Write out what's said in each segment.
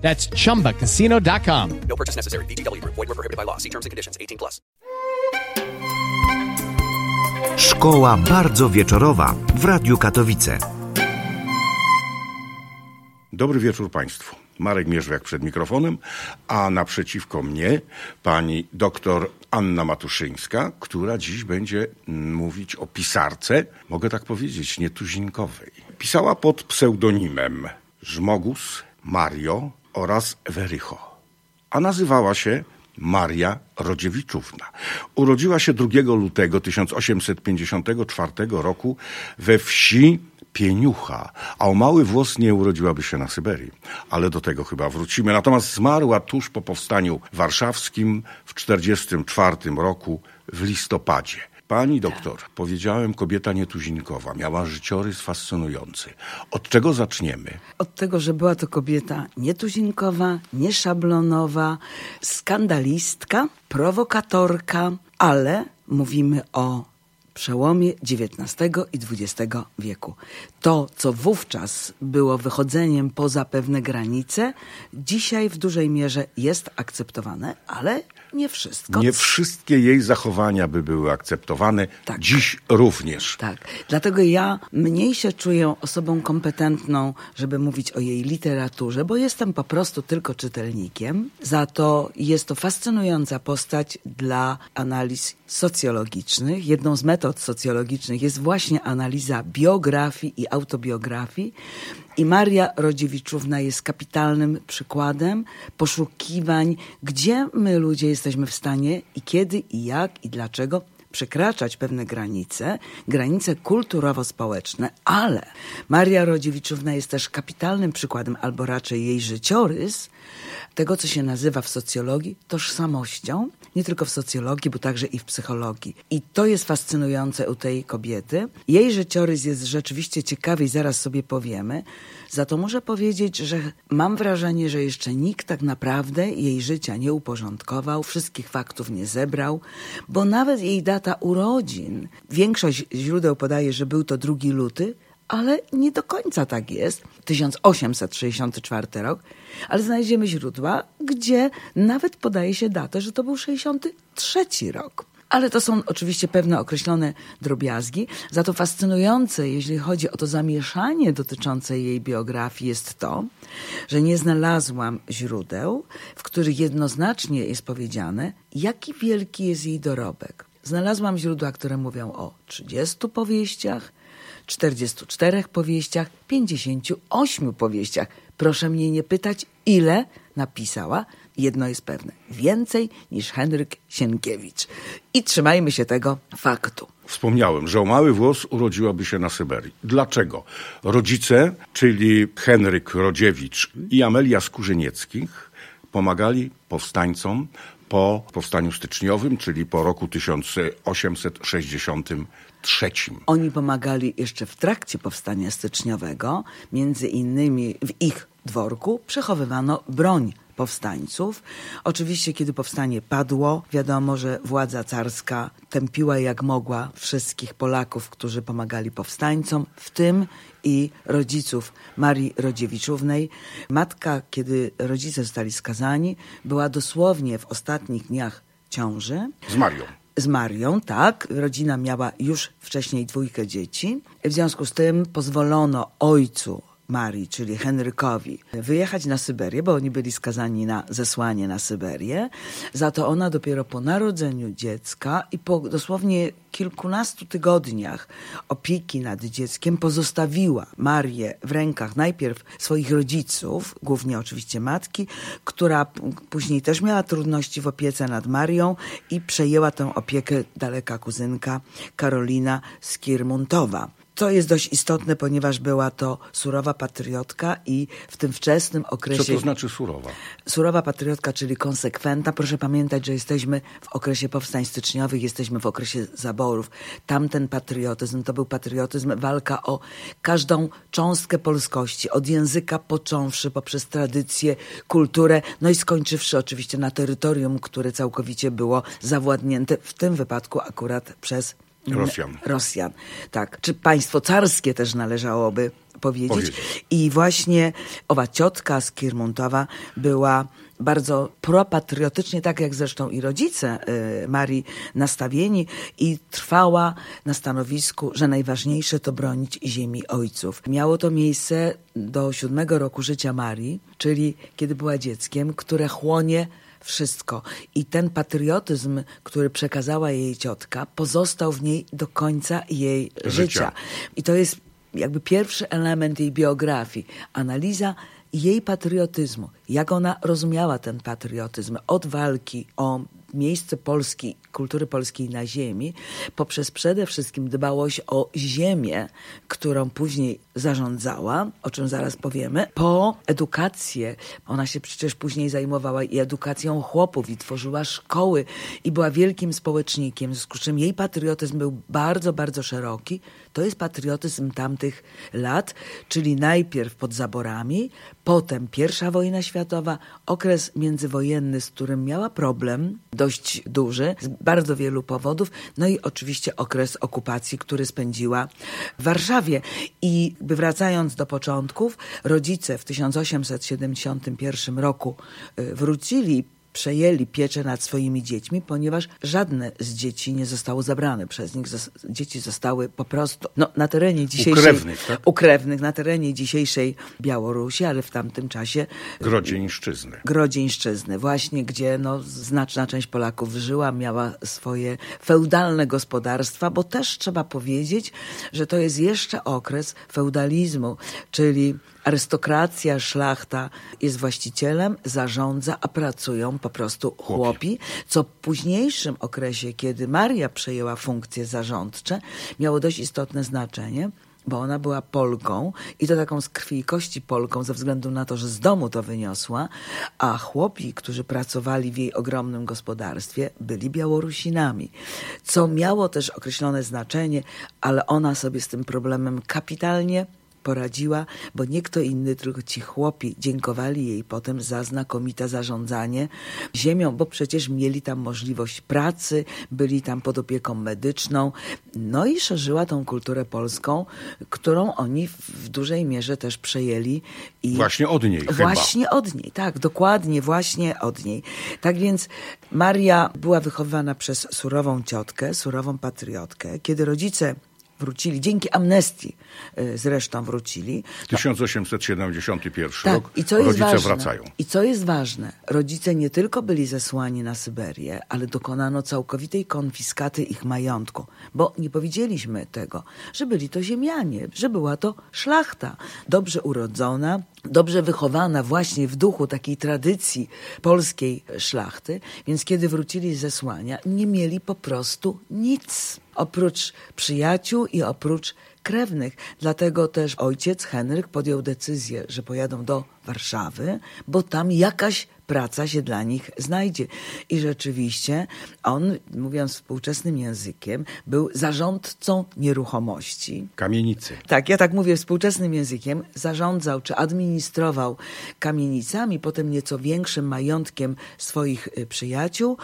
That's chumbacasino.com. No purchase necessary. VGW Group. Void were prohibited by law. See terms and conditions. 18 plus. Szkoła bardzo wieczorowa w Radiu Katowice. Dobry wieczór Państwu. Marek Mierzwiak przed mikrofonem, a naprzeciwko mnie pani doktor Anna Matuszyńska, która dziś będzie mówić o pisarce, mogę tak powiedzieć, nietuzinkowej. Pisała pod pseudonimem Żmogus, Mario oraz Werycho, a nazywała się Maria Rodziewiczówna. Urodziła się 2 lutego 1854 roku we wsi Pieniucha, a o mały włos nie urodziłaby się na Syberii, ale do tego chyba wrócimy. Natomiast zmarła tuż po powstaniu warszawskim w 1944 roku w listopadzie. Pani doktor, powiedziałem kobieta nietuzinkowa, miała życiorys fascynujący. Od czego zaczniemy? Od tego, że była to kobieta nietuzinkowa, nieszablonowa, skandalistka, prowokatorka, ale mówimy o przełomie XIX i XX wieku. To, co wówczas było wychodzeniem poza pewne granice, dzisiaj w dużej mierze jest akceptowane, ale nie wszystko. Nie wszystkie jej zachowania by były akceptowane, Tak. dziś również. Tak. Dlatego ja mniej się czuję osobą kompetentną, żeby mówić o jej literaturze, bo jestem po prostu tylko czytelnikiem. Za to jest to fascynująca postać dla analiz socjologicznych. Jedną z metod socjologicznych jest właśnie analiza biografii i autobiografii. I Maria Rodziewiczówna jest kapitalnym przykładem poszukiwań, gdzie my ludzie jesteśmy w stanie i kiedy i jak i dlaczego przekraczać pewne granice, granice kulturowo-społeczne, ale Maria Rodziewiczówna jest też kapitalnym przykładem, albo raczej jej życiorys, tego, co się nazywa w socjologii tożsamością, nie tylko w socjologii, bo także i w psychologii. I to jest fascynujące u tej kobiety. Jej życiorys jest rzeczywiście ciekawy i zaraz sobie powiemy. Za to muszę powiedzieć, że mam wrażenie, że jeszcze nikt tak naprawdę jej życia nie uporządkował, wszystkich faktów nie zebrał, bo nawet jej data urodzin, większość źródeł podaje, że był to 2 luty, ale nie do końca tak jest. 1864 rok, ale znajdziemy źródła, gdzie nawet podaje się datę, że to był 63 rok. Ale to są oczywiście pewne określone drobiazgi. Za to fascynujące, jeśli chodzi o to zamieszanie dotyczące jej biografii, jest to, że nie znalazłam źródeł, w których jednoznacznie jest powiedziane, jaki wielki jest jej dorobek. Znalazłam źródła, które mówią o 30 powieściach, 44 powieściach, 58 powieściach. Proszę mnie nie pytać, ile napisała. Jedno jest pewne, więcej niż Henryk Sienkiewicz. I trzymajmy się tego faktu. Wspomniałem, że o mały włos urodziłaby się na Syberii. Dlaczego? Rodzice, czyli Henryk Rodziewicz i Amelia Skórzenieckich, pomagali powstańcom po powstaniu styczniowym, czyli po roku 1863. Oni pomagali jeszcze w trakcie powstania styczniowego. Między innymi w ich dworku przechowywano broń powstańców. Oczywiście, kiedy powstanie padło, wiadomo, że władza carska tępiła jak mogła wszystkich Polaków, którzy pomagali powstańcom, w tym i rodziców Marii Rodziewiczównej. Matka, kiedy rodzice zostali skazani, była dosłownie w ostatnich dniach ciąży. Z Marią. Z Marią, tak. Rodzina miała już wcześniej dwójkę dzieci. W związku z tym pozwolono ojcu Marii, czyli Henrykowi, wyjechać na Syberię, bo oni byli skazani na zesłanie na Syberię. Za to ona dopiero po narodzeniu dziecka i po dosłownie kilkunastu tygodniach opieki nad dzieckiem pozostawiła Marię w rękach najpierw swoich rodziców, głównie oczywiście matki, która później też miała trudności w opiece nad Marią i przejęła tę opiekę daleka kuzynka Karolina Skirmuntowa. Co jest dość istotne, ponieważ była to surowa patriotka i w tym wczesnym okresie... Co to znaczy surowa? Surowa patriotka, czyli konsekwentna. Proszę pamiętać, że jesteśmy w okresie powstań styczniowych, jesteśmy w okresie zaborów. Tamten patriotyzm to był patriotyzm, walka o każdą cząstkę polskości, od języka począwszy poprzez tradycję, kulturę, no i skończywszy oczywiście na terytorium, które całkowicie było zawładnięte, w tym wypadku akurat przez Rosjan. Rosjan, tak. Czy państwo carskie też należałoby powiedzieć. Powiedzieć. I właśnie owa ciotka z Kirmontowa była bardzo propatriotycznie, tak jak zresztą i rodzice y, Marii nastawieni i trwała na stanowisku, że najważniejsze to bronić ziemi ojców. Miało to miejsce do siódmego roku życia Marii, czyli kiedy była dzieckiem, które chłonie wszystko. I ten patriotyzm, który przekazała jej ciotka, pozostał w niej do końca jej życia. Życia. I to jest jakby pierwszy element jej biografii. Analiza jej patriotyzmu. Jak ona rozumiała ten patriotyzm od walki o miejsce Polski, kultury polskiej na ziemi, poprzez przede wszystkim dbałość o ziemię, którą później zarządzała, o czym zaraz powiemy, po edukację. Ona się przecież później zajmowała i edukacją chłopów i tworzyła szkoły i była wielkim społecznikiem, w związku z czym jej patriotyzm był bardzo, bardzo szeroki. To jest patriotyzm tamtych lat, czyli najpierw pod zaborami, potem pierwsza wojna światowa, okres międzywojenny, z którym miała problem dość duży, z bardzo wielu powodów, no i oczywiście okres okupacji, który spędziła w Warszawie. I jakby wracając do początków, rodzice w 1871 roku y, wrócili przejęli pieczę nad swoimi dziećmi, ponieważ żadne z dzieci nie zostało zabrane przez nich. Dzieci zostały po prostu no, na terenie dzisiejszej... krewnych, tak? U krewnych, na terenie dzisiejszej Białorusi, ale w tamtym czasie Grodzieńszczyzny. Grodzieńszczyzny, właśnie gdzie no, znaczna część Polaków żyła, miała swoje feudalne gospodarstwa, bo też trzeba powiedzieć, że to jest jeszcze okres feudalizmu, czyli arystokracja, szlachta jest właścicielem, zarządza, a pracują po prostu chłopi, co w późniejszym okresie, kiedy Maria przejęła funkcje zarządcze, miało dość istotne znaczenie bo ona była Polką i to taką z krwi i kości Polką ze względu na to, że z domu to wyniosła, a chłopi, którzy pracowali w jej ogromnym gospodarstwie, byli Białorusinami, co miało też określone znaczenie, ale ona sobie z tym problemem kapitalnie poradziła, bo nie kto inny, tylko ci chłopi dziękowali jej potem za znakomite zarządzanie ziemią, bo przecież mieli tam możliwość pracy, byli tam pod opieką medyczną, no i szerzyła tą kulturę polską, którą oni w, dużej mierze też przejęli. I Właśnie od niej chyba. Właśnie od niej, tak, dokładnie, właśnie od niej. Tak więc Maria była wychowywana przez surową ciotkę, surową patriotkę. Kiedy rodzice wrócili, dzięki amnestii y, zresztą wrócili, 1871 tak, rok. i co jest Rodzice ważne, wracają. I co jest ważne, rodzice nie tylko byli zesłani na Syberię, ale dokonano całkowitej konfiskaty ich majątku, bo nie powiedzieliśmy tego, że byli to ziemianie, że była to szlachta, dobrze urodzona, dobrze wychowana właśnie w duchu takiej tradycji polskiej szlachty, więc kiedy wrócili z zesłania, nie mieli po prostu nic oprócz przyjaciół i oprócz krewnych. Dlatego też ojciec Henryk podjął decyzję, że pojadą do Warszawy, bo tam jakaś praca się dla nich znajdzie. I rzeczywiście on, mówiąc współczesnym językiem, był zarządcą nieruchomości. Kamienicy. Tak, ja tak mówię współczesnym językiem, zarządzał czy administrował kamienicami, potem nieco większym majątkiem swoich y, przyjaciół.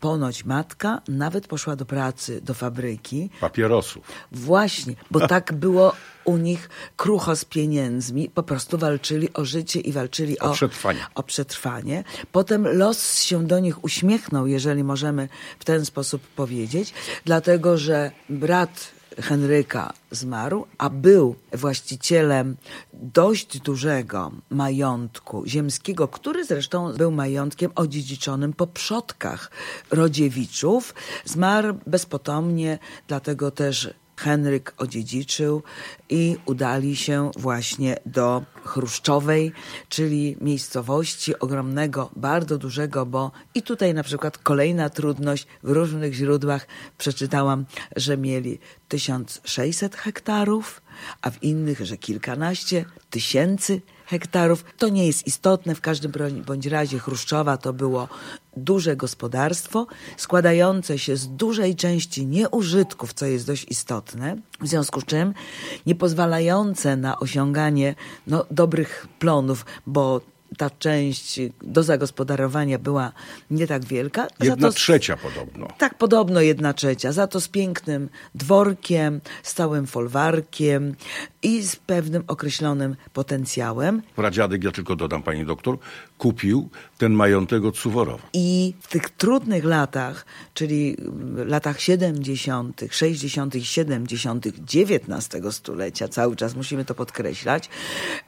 Ponoć matka nawet poszła do pracy, do fabryki. Papierosów. Właśnie, bo tak było u nich krucho z pieniędzmi, po prostu walczyli o życie i walczyli o, O przetrwanie. o przetrwanie. Potem los się do nich uśmiechnął, jeżeli możemy w ten sposób powiedzieć, dlatego że brat Henryka zmarł, a był właścicielem dość dużego majątku ziemskiego, który zresztą był majątkiem odziedziczonym po przodkach Rodziewiczów. Zmarł bezpotomnie, dlatego też Henryk odziedziczył i udali się właśnie do Chruszczowej, czyli miejscowości ogromnego, bardzo dużego, bo i tutaj na przykład kolejna trudność w różnych źródłach przeczytałam, że mieli 1600 hektarów, a w innych, że kilkanaście tysięcy hektarów. To nie jest istotne, w każdym bądź razie Chruszczowa to było duże gospodarstwo składające się z dużej części nieużytków, co jest dość istotne, w związku z czym nie pozwalające na osiąganie no, dobrych plonów, bo ta część do zagospodarowania była nie tak wielka. Jedna to trzecia podobno. tak, podobno jedna trzecia. Za to z pięknym dworkiem, z całym folwarkiem i z pewnym określonym potencjałem. Pradziadek, ja tylko dodam, pani doktor, kupił ten majątek od Suworowa. I w tych trudnych latach, czyli latach 70., 60. i 70. XIX stulecia, cały czas musimy to podkreślać,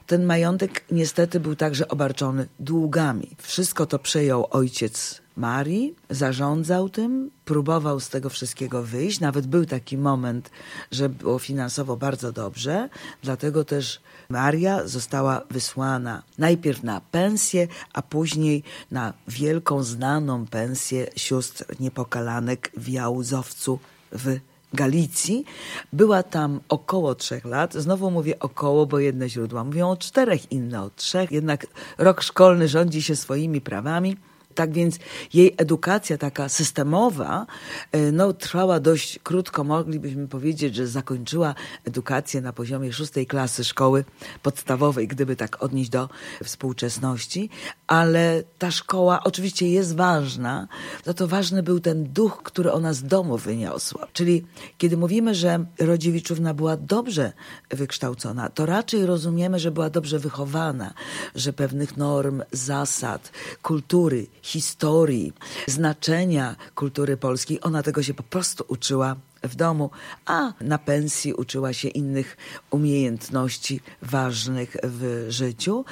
ten majątek niestety był także obarczony długami. Wszystko to przejął ojciec Marii, zarządzał tym, próbował z tego wszystkiego wyjść. Nawet był taki moment, że było finansowo bardzo dobrze, dlatego też Maria została wysłana najpierw na pensję, a później na wielką, znaną pensję sióstr niepokalanek w Jałuzowcu w Galicji. Była tam około trzech lat. Znowu mówię około, bo jedne źródła mówią o czterech, inne o trzech. Jednak rok szkolny rządzi się swoimi prawami. Tak więc jej edukacja taka systemowa e, no, trwała dość krótko. Moglibyśmy powiedzieć, że zakończyła edukację na poziomie szóstej klasy szkoły podstawowej, gdyby tak odnieść do współczesności. Ale ta szkoła oczywiście jest ważna, za to ważny był ten duch, który ona z domu wyniosła. Czyli kiedy mówimy, że Rodziewiczówna była dobrze wykształcona, to raczej rozumiemy, że była dobrze wychowana, że pewnych norm, zasad, kultury, historii, znaczenia kultury polskiej, ona tego się po prostu uczyła w domu, a na pensji uczyła się innych umiejętności ważnych w życiu.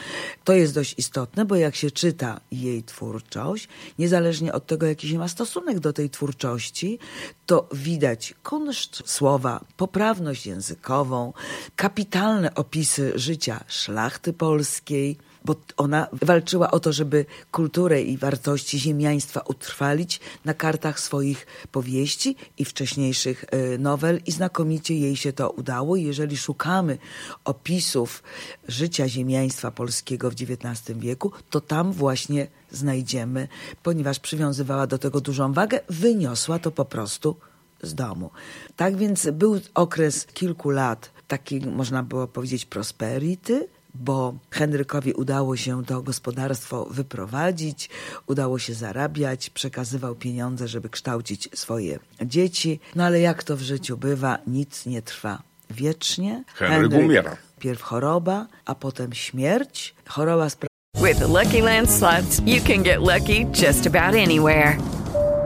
To jest dość istotne, bo jak się czyta jej twórczość, niezależnie od tego, jaki się ma stosunek do tej twórczości, to widać kunszt słowa, poprawność językową, kapitalne opisy życia szlachty polskiej, bo ona walczyła o to, żeby kulturę i wartości ziemiaństwa utrwalić na kartach swoich powieści i wcześniejszych e, nowel i znakomicie jej się to udało. Jeżeli szukamy opisów życia ziemiaństwa polskiego w XIX wieku, to tam właśnie znajdziemy, ponieważ przywiązywała do tego dużą wagę, wyniosła to po prostu z domu. Tak więc był okres kilku lat, taki można było powiedzieć prosperity, bo Henrykowi udało się to gospodarstwo wyprowadzić, udało się zarabiać, przekazywał pieniądze, żeby kształcić swoje dzieci. No ale jak to w życiu bywa, nic nie trwa wiecznie. Henryk umiera. Pierw choroba, a potem śmierć. Choroba spra- With the Lucky Land slots, you can get lucky just about anywhere.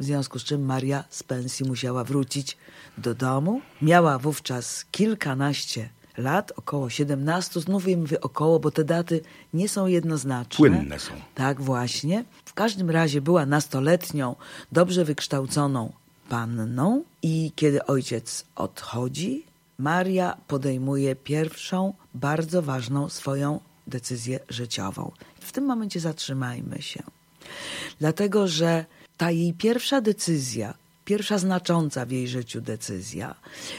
w związku z czym Maria z pensji musiała wrócić do domu. Miała wówczas kilkanaście lat, około 17, znów mówię około, bo te daty nie są jednoznaczne. Płynne są. Tak właśnie. W każdym razie była nastoletnią, dobrze wykształconą panną i kiedy ojciec odchodzi, Maria podejmuje pierwszą, bardzo ważną swoją decyzję życiową. W tym momencie zatrzymajmy się. Dlatego, że ta jej pierwsza decyzja, pierwsza znacząca w jej życiu decyzja.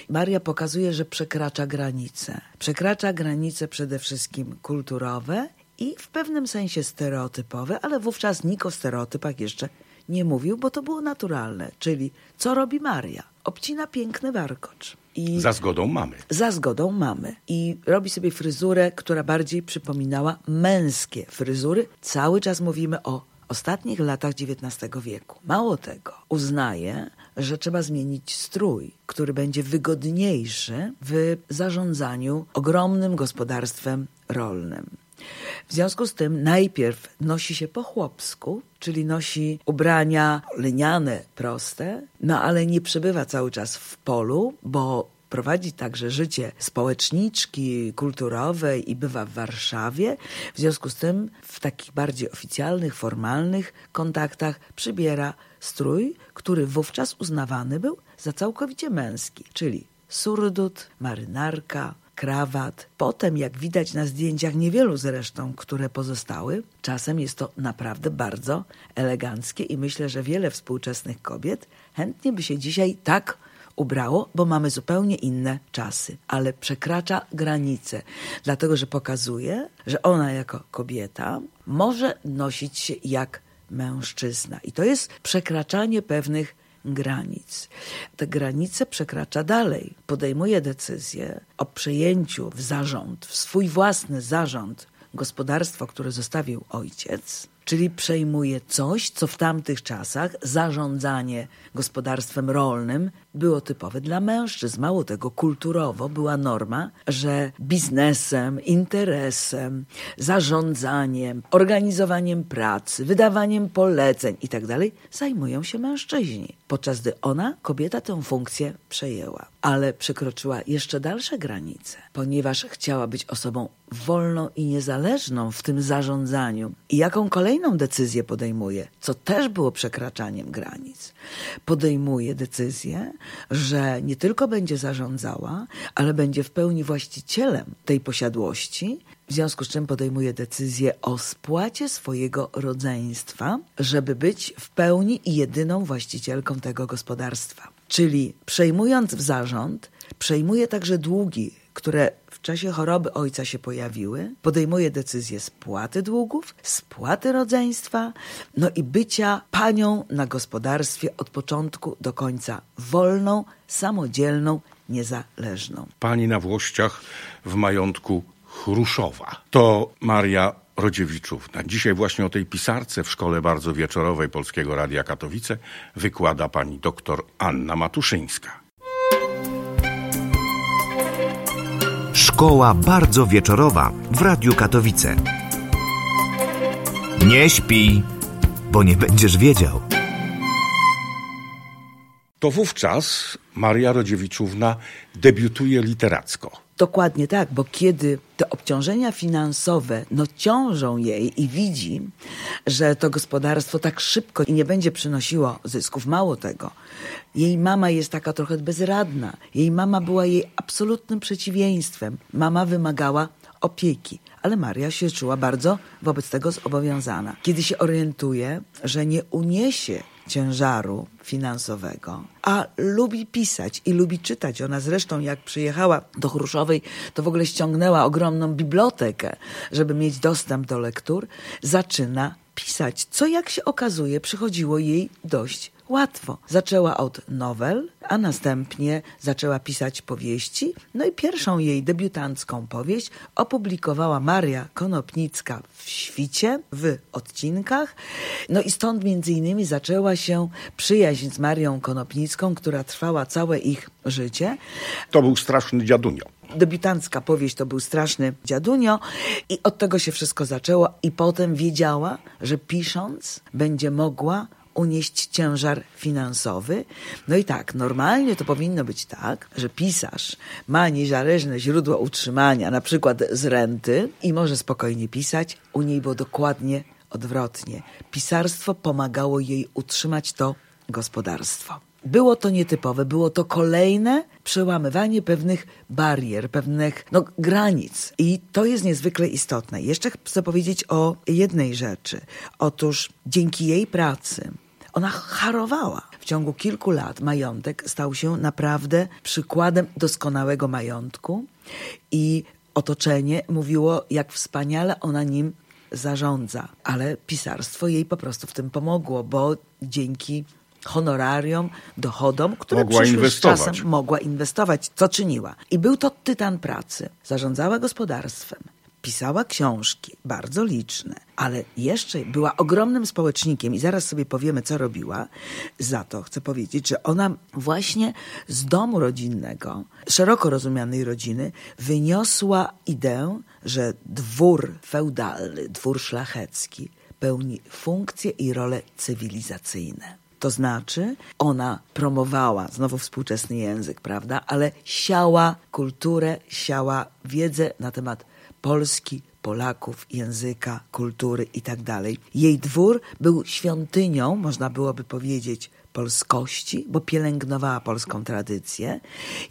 Maria pokazuje, że przekracza granice. Przekracza granice przede wszystkim kulturowe i w pewnym sensie stereotypowe, ale wówczas nikt o stereotypach jeszcze nie mówił, bo to było naturalne. Czyli co robi Maria? Obcina piękny warkocz. I Za zgodą mamy. za zgodą mamy. I robi sobie fryzurę, która bardziej przypominała męskie fryzury. Cały czas mówimy o ostatnich latach XIX wieku. Mało tego, uznaje, że trzeba zmienić strój, który będzie wygodniejszy w zarządzaniu ogromnym gospodarstwem rolnym. W związku z tym najpierw nosi się po chłopsku, czyli nosi ubrania lniane, proste, no ale nie przebywa cały czas w polu, bo prowadzi także życie społeczniczki, kulturowej i bywa w Warszawie. W związku z tym w takich bardziej oficjalnych, formalnych kontaktach przybiera strój, który wówczas uznawany był za całkowicie męski, czyli surdut, marynarka, krawat. Potem, jak widać na zdjęciach, niewielu zresztą, które pozostały, czasem jest to naprawdę bardzo eleganckie i myślę, że wiele współczesnych kobiet chętnie by się dzisiaj tak ubrało, bo mamy zupełnie inne czasy, ale przekracza granice, dlatego że pokazuje, że ona jako kobieta może nosić się jak mężczyzna. I to jest przekraczanie pewnych granic. Te granice przekracza dalej. Podejmuje decyzję o przejęciu w zarząd, w swój własny zarząd gospodarstwo, które zostawił ojciec, czyli przejmuje coś, co w tamtych czasach zarządzanie gospodarstwem rolnym było typowe dla mężczyzn. Mało tego, kulturowo była norma, że biznesem, interesem, zarządzaniem, organizowaniem pracy, wydawaniem poleceń itd. zajmują się mężczyźni. Podczas gdy ona, kobieta, tę funkcję przejęła. Ale przekroczyła jeszcze dalsze granice, ponieważ chciała być osobą wolną i niezależną w tym zarządzaniu. I jaką kolejną decyzję podejmuje, co też było przekraczaniem granic. Podejmuje decyzję, że nie tylko będzie zarządzała, ale będzie w pełni właścicielem tej posiadłości, w związku z czym podejmuje decyzję o spłacie swojego rodzeństwa, żeby być w pełni i jedyną właścicielką tego gospodarstwa. Czyli przejmując w zarząd, przejmuje także długi, które w czasie choroby ojca się pojawiły, podejmuje decyzję spłaty długów, spłaty rodzeństwa, no i bycia panią na gospodarstwie od początku do końca, wolną, samodzielną, niezależną. Pani na Włościach w majątku Chruszowa. To Maria Rodziewiczówna. Dzisiaj właśnie o tej pisarce w szkole bardzo wieczorowej Polskiego Radia Katowice wykłada pani doktor Anna Matuszyńska. Szkoła bardzo wieczorowa w Radiu Katowice. Nie śpi, bo nie będziesz wiedział. To wówczas Maria Rodziewiczówna debiutuje literacko. Dokładnie tak, bo kiedy te obciążenia finansowe no, ciążą jej i widzi, że to gospodarstwo tak szybko nie będzie przynosiło zysków, mało tego, jej mama jest taka trochę bezradna. Jej mama była jej absolutnym przeciwieństwem. Mama wymagała opieki, ale Maria się czuła bardzo wobec tego zobowiązana. Kiedy się orientuje, że nie uniesie ciężaru finansowego, a lubi pisać i lubi czytać. Ona zresztą, jak przyjechała do Chruszowej, to w ogóle ściągnęła ogromną bibliotekę, żeby mieć dostęp do lektur. Zaczyna pisać, co jak się okazuje, przychodziło jej dość łatwo. Zaczęła od nowel, a następnie zaczęła pisać powieści. No i pierwszą jej debiutancką powieść opublikowała Maria Konopnicka w Świcie, w odcinkach. No i stąd między innymi zaczęła się przyjaźń z Marią Konopnicką, która trwała całe ich życie. To był straszny dziadunio. Debiutancka powieść to był straszny dziadunio i od tego się wszystko zaczęło i potem wiedziała, że pisząc będzie mogła unieść ciężar finansowy. No i tak, normalnie to powinno być tak, że pisarz ma niezależne źródło utrzymania, na przykład z renty i może spokojnie pisać. U niej było dokładnie odwrotnie. Pisarstwo pomagało jej utrzymać to gospodarstwo. Było to nietypowe, było to kolejne przełamywanie pewnych barier, pewnych no, granic. I to jest niezwykle istotne. Jeszcze chcę powiedzieć o jednej rzeczy. Otóż dzięki jej pracy ona harowała. w ciągu kilku lat majątek stał się naprawdę przykładem doskonałego majątku i otoczenie mówiło, jak wspaniale ona nim zarządza. Ale pisarstwo jej po prostu w tym pomogło, bo dzięki honorarium, dochodom, które Mogła przyszły z inwestować. czasem mogła inwestować, co czyniła. I był to tytan pracy. Zarządzała gospodarstwem, pisała książki, bardzo liczne, ale jeszcze była ogromnym społecznikiem i zaraz sobie powiemy, co robiła. Za to chcę powiedzieć, że ona właśnie z domu rodzinnego, szeroko rozumianej rodziny, wyniosła ideę, że dwór feudalny, dwór szlachecki pełni funkcje i role cywilizacyjne. To znaczy, ona promowała, znowu współczesny język, prawda, ale siała kulturę, siała wiedzę na temat Polski, Polaków, języka, kultury i tak. Jej dwór był świątynią, można byłoby powiedzieć, polskości, bo pielęgnowała polską tradycję,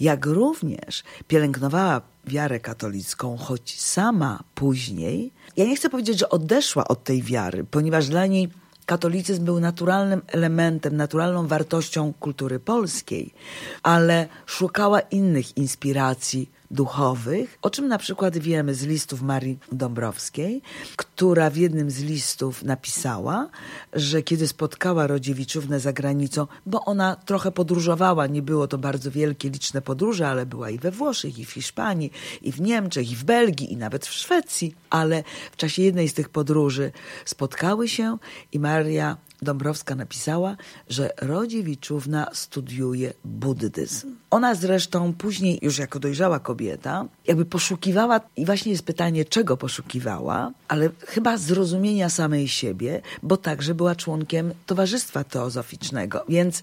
jak również pielęgnowała wiarę katolicką, choć sama później, ja nie chcę powiedzieć, że odeszła od tej wiary, ponieważ dla niej katolicyzm był naturalnym elementem, naturalną wartością kultury polskiej, ale szukała innych inspiracji duchowych, o czym na przykład wiemy z listów Marii Dąbrowskiej, która w jednym z listów napisała, że kiedy spotkała Rodziewiczównę za granicą, bo ona trochę podróżowała, nie było to bardzo wielkie, liczne podróże, ale była i we Włoszech, i w Hiszpanii, i w Niemczech, i w Belgii, i nawet w Szwecji, ale w czasie jednej z tych podróży spotkały się i Maria Dąbrowska napisała, że Rodziewiczówna studiuje buddyzm. Ona zresztą później, już jako dojrzała kobieta, jakby poszukiwała, i właśnie jest pytanie, czego poszukiwała, ale chyba zrozumienia samej siebie, bo także była członkiem Towarzystwa Teozoficznego, więc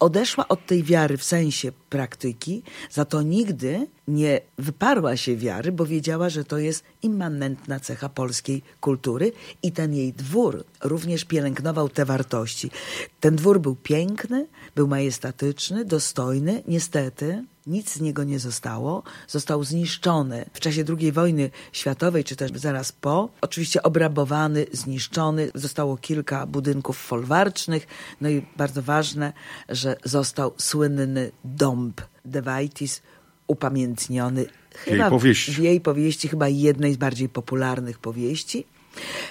odeszła od tej wiary w sensie praktyki, za to nigdy nie wyparła się wiary, bo wiedziała, że to jest immanentna cecha polskiej kultury i ten jej dwór również pielęgnował te wartości. Ten dwór był piękny, był majestatyczny, dostojny. Niestety nic z niego nie zostało. Został zniszczony w czasie II wojny światowej, czy też zaraz po. Oczywiście obrabowany, zniszczony. Zostało kilka budynków folwarcznych. No i bardzo ważne, że został słynny dąb Devaitis, upamiętniony chyba powieści. w jej powieści, chyba jednej z bardziej popularnych powieści.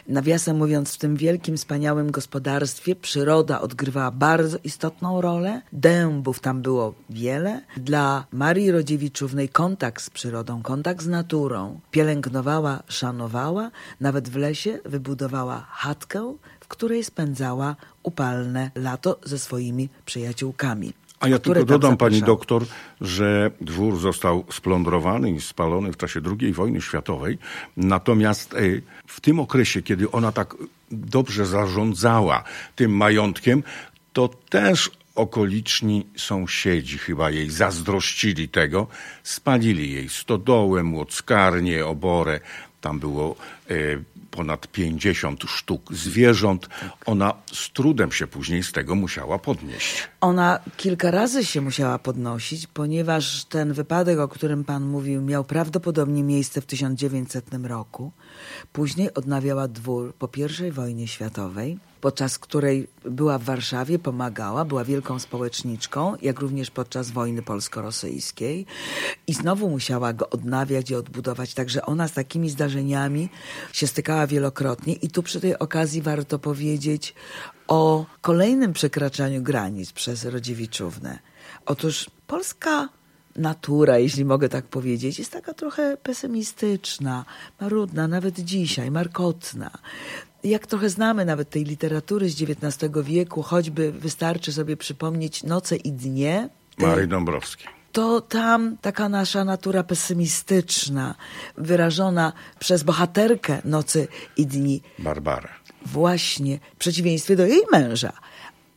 Nawiasem mówiąc, w tym wielkim, wspaniałym gospodarstwie przyroda odgrywała bardzo istotną rolę. Dębów tam było wiele. Dla Marii Rodziewiczównej kontakt z przyrodą, kontakt z naturą pielęgnowała, szanowała. Nawet w lesie wybudowała chatkę, w której spędzała upalne lato ze swoimi przyjaciółkami. A ja tylko tam dodam, pani doktor, że dwór został splądrowany i spalony w czasie II wojny światowej. Natomiast e, w tym okresie, kiedy ona tak dobrze zarządzała tym majątkiem, to też okoliczni sąsiedzi chyba jej zazdrościli tego, spalili jej stodołę, młockarnię, oborę. Tam było e, ponad 50 sztuk zwierząt. Ona z trudem się później z tego musiała podnieść. Ona kilka razy się musiała podnosić, ponieważ ten wypadek, o którym pan mówił, miał prawdopodobnie miejsce w 1900 roku. Później odnawiała dwór po I wojnie światowej, podczas której była w Warszawie, pomagała, była wielką społeczniczką, jak również podczas wojny polsko-rosyjskiej. I znowu musiała go odnawiać i odbudować. Także ona z takimi zdarzeniami się stykała wielokrotnie. I tu przy tej okazji warto powiedzieć o kolejnym przekraczaniu granic przez Rodziewiczównę. Otóż polska natura, jeśli mogę tak powiedzieć, jest taka trochę pesymistyczna, marudna, nawet dzisiaj, markotna. Jak trochę znamy nawet tej literatury z XIX wieku, choćby wystarczy sobie przypomnieć Noce i Dnie, Marii Dąbrowskiej. to tam taka nasza natura pesymistyczna, wyrażona przez bohaterkę Nocy i Dni, Barbara. właśnie w przeciwieństwie do jej męża.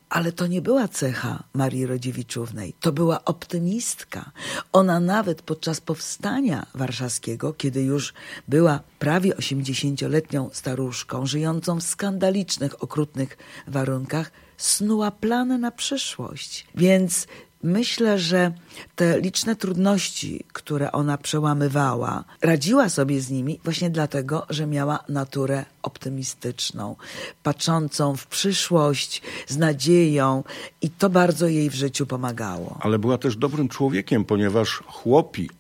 Ale to nie była cecha Marii Rodziewiczównej, to była optymistka. Ona nawet podczas powstania warszawskiego, kiedy już była prawie 80-letnią staruszką, żyjącą w skandalicznych, okrutnych warunkach, snuła plany na przyszłość. Więc myślę, że te liczne trudności, które ona przełamywała, radziła sobie z nimi właśnie dlatego, że miała naturę optymistyczną, patrzącą w przyszłość z nadzieją i to bardzo jej w życiu pomagało. Ale była też dobrym człowiekiem, ponieważ chłopi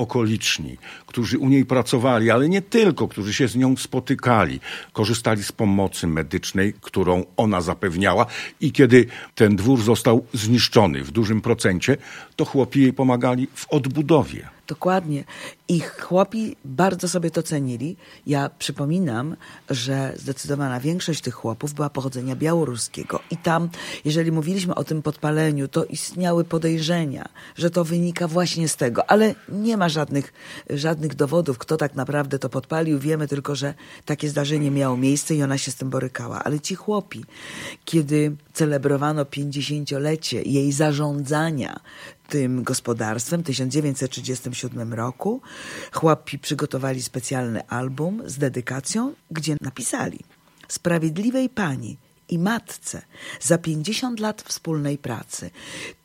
okoliczni, którzy u niej pracowali, ale nie tylko, którzy się z nią spotykali, korzystali z pomocy medycznej, którą ona zapewniała i kiedy ten dwór został zniszczony w dużym procencie, to chłopi jej pomagali w odbudowie. Dokładnie. I chłopi bardzo sobie to cenili. Ja przypominam, że zdecydowana większość tych chłopów była pochodzenia białoruskiego. I tam, jeżeli mówiliśmy o tym podpaleniu, to istniały podejrzenia, że to wynika właśnie z tego. Ale nie ma żadnych, żadnych dowodów, kto tak naprawdę to podpalił. Wiemy tylko, że takie zdarzenie miało miejsce i ona się z tym borykała. Ale ci chłopi, kiedy celebrowano 50-lecie jej zarządzania tym gospodarstwem w 1937 roku. Chłopi przygotowali specjalny album z dedykacją, gdzie napisali Sprawiedliwej Pani i matce za 50 lat wspólnej pracy.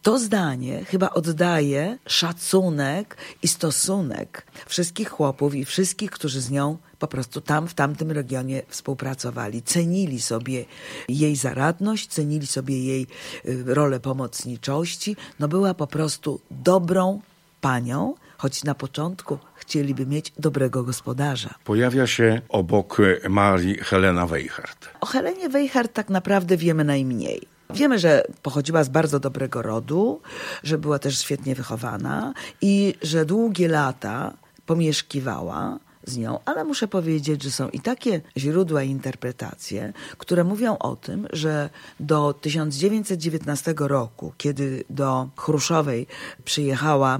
To zdanie chyba oddaje szacunek i stosunek wszystkich chłopów i wszystkich, którzy z nią po prostu tam, w tamtym regionie współpracowali. Cenili sobie jej zaradność, cenili sobie jej y, rolę pomocniczości. No była po prostu dobrą panią, choć na początku chcieliby mieć dobrego gospodarza. Pojawia się obok Marii Helena Weichert. O Helenie Weichert tak naprawdę wiemy najmniej. Wiemy, że pochodziła z bardzo dobrego rodu, że była też świetnie wychowana i że długie lata pomieszkiwała z nią, ale muszę powiedzieć, że są i takie źródła i interpretacje, które mówią o tym, że do 1919 roku, kiedy do Chruszowej przyjechała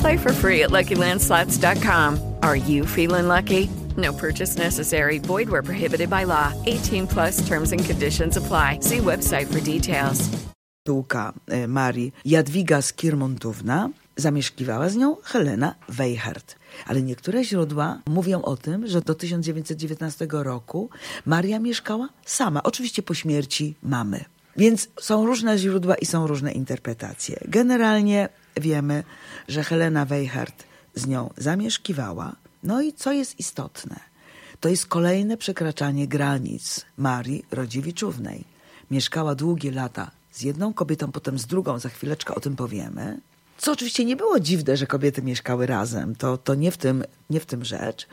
Play for free at LuckyLandSlots.com. Are you feeling lucky? No purchase necessary. Void where prohibited by law. 18 plus terms and conditions apply. See website for details. Duka e, Marii Jadwiga Skirmontówna zamieszkiwała z nią Helena Weichert. Ale niektóre źródła mówią o tym, że do 1919 roku Maria mieszkała sama, oczywiście po śmierci mamy. Więc są różne źródła i są różne interpretacje. Generalnie wiemy, że Helena Weichert z nią zamieszkiwała. No i co jest istotne? To jest kolejne przekraczanie granic Marii Rodziewiczównej. Mieszkała długie lata z jedną kobietą, potem z drugą, za chwileczkę o tym powiemy. Co oczywiście nie było dziwne, że kobiety mieszkały razem, to, to nie, w tym, nie w tym rzecz,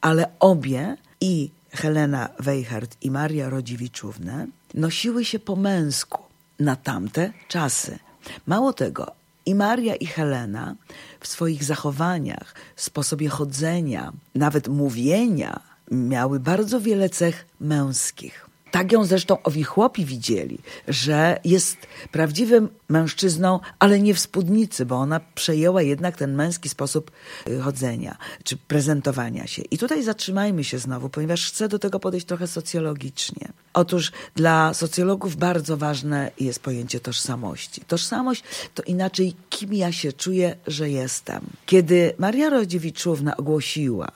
ale obie i Helena Weichert i Maria Rodziewiczówna nosiły się po męsku na tamte czasy. Mało tego, i Maria i Helena w swoich zachowaniach, sposobie chodzenia, nawet mówienia miały bardzo wiele cech męskich. Tak ją zresztą owi chłopi widzieli, że jest prawdziwym mężczyzną, ale nie w spódnicy, bo ona przejęła jednak ten męski sposób y, chodzenia czy prezentowania się. I tutaj zatrzymajmy się znowu, ponieważ chcę do tego podejść trochę socjologicznie. Otóż dla socjologów bardzo ważne jest pojęcie tożsamości. Tożsamość to inaczej, kim ja się czuję, że jestem. Kiedy Maria Rodziewiczówna ogłosiła,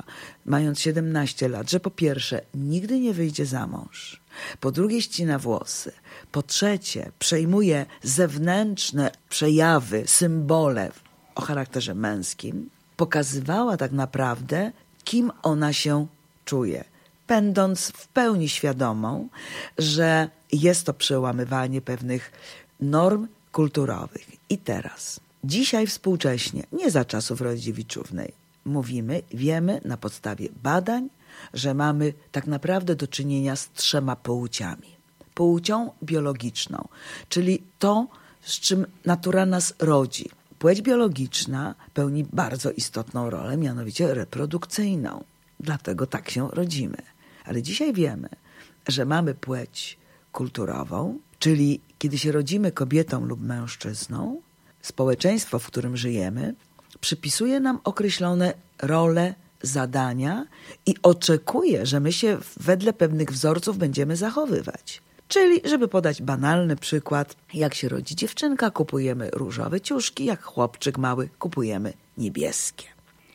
mając 17 lat, że po pierwsze nigdy nie wyjdzie za mąż, po drugie ścina włosy, po trzecie przejmuje zewnętrzne przejawy, symbole o charakterze męskim, pokazywała tak naprawdę, kim ona się czuje, będąc w pełni świadomą, że jest to przełamywanie pewnych norm kulturowych. I teraz, dzisiaj współcześnie, nie za czasów Rodziewiczównej, mówimy, wiemy na podstawie badań, że mamy tak naprawdę do czynienia z trzema płciami. Płcią biologiczną, czyli to, z czym natura nas rodzi. Płeć biologiczna pełni bardzo istotną rolę, mianowicie reprodukcyjną. Dlatego tak się rodzimy. Ale dzisiaj wiemy, że mamy płeć kulturową, czyli kiedy się rodzimy kobietą lub mężczyzną, społeczeństwo, w którym żyjemy, przypisuje nam określone role, zadania i oczekuje, że my się wedle pewnych wzorców będziemy zachowywać. Czyli, żeby podać banalny przykład, jak się rodzi dziewczynka, kupujemy różowe ciuszki, jak chłopczyk mały, kupujemy niebieskie.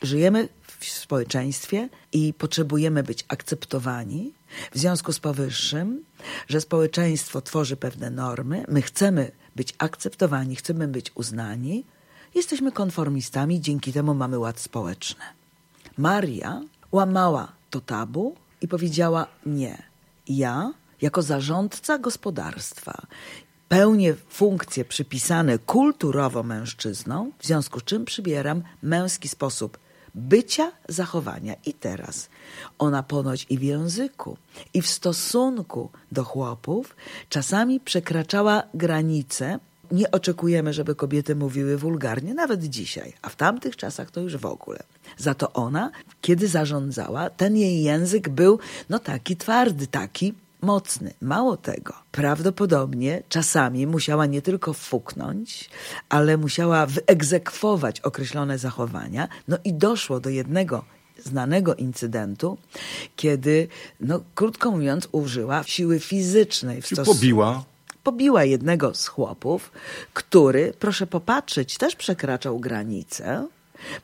Żyjemy w społeczeństwie i potrzebujemy być akceptowani. W związku z powyższym, że społeczeństwo tworzy pewne normy, my chcemy być akceptowani, chcemy być uznani, jesteśmy konformistami, dzięki temu mamy ład społeczny. Maria łamała to tabu i powiedziała nie. Ja, jako zarządca gospodarstwa, pełnię funkcje przypisane kulturowo mężczyznom, w związku z czym przybieram męski sposób bycia, zachowania. I teraz ona ponoć i w języku, i w stosunku do chłopów czasami przekraczała granice. Nie oczekujemy, żeby kobiety mówiły wulgarnie, nawet dzisiaj, a w tamtych czasach to już w ogóle. Za to ona, kiedy zarządzała, ten jej język był no taki twardy, taki mocny. Mało tego, prawdopodobnie czasami musiała nie tylko fuknąć, ale musiała wyegzekwować określone zachowania. No i doszło do jednego znanego incydentu, kiedy, no krótko mówiąc, użyła siły fizycznej. W stosunku pobiła? Pobiła jednego z chłopów, który, proszę popatrzeć, też przekraczał granicę,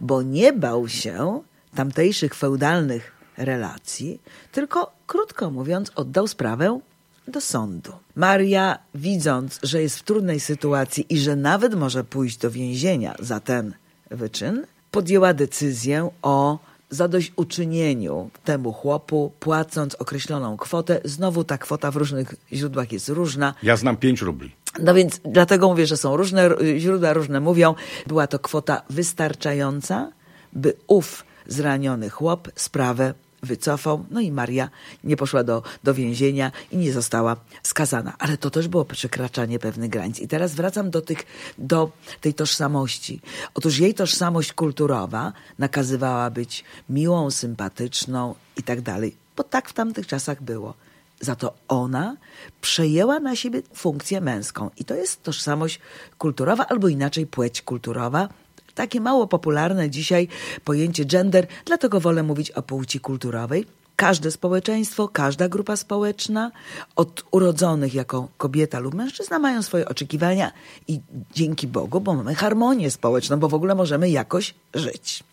bo nie bał się tamtejszych feudalnych relacji, tylko krótko mówiąc, oddał sprawę do sądu. Maria, widząc, że jest w trudnej sytuacji i że nawet może pójść do więzienia za ten wyczyn, podjęła decyzję o zadośćuczynieniu temu chłopu, płacąc określoną kwotę. Znowu ta kwota w różnych źródłach jest różna. Ja znam 5 rubli. No więc dlatego mówię, że są różne źródła, różne mówią. Była to kwota wystarczająca, by ów zraniony chłop sprawę wycofał. No i Maria nie poszła do, do więzienia i nie została skazana. Ale to też było przekraczanie pewnych granic. I teraz wracam do, tych, do tej tożsamości. Otóż jej tożsamość kulturowa nakazywała być miłą, sympatyczną i tak dalej. Bo tak w tamtych czasach było. Za to ona przejęła na siebie funkcję męską. I to jest tożsamość kulturowa, albo inaczej płeć kulturowa. Takie mało popularne dzisiaj pojęcie gender, dlatego wolę mówić o płci kulturowej. Każde społeczeństwo, każda grupa społeczna, od urodzonych jako kobieta lub mężczyzna, mają swoje oczekiwania i dzięki Bogu, bo mamy harmonię społeczną, bo w ogóle możemy jakoś żyć.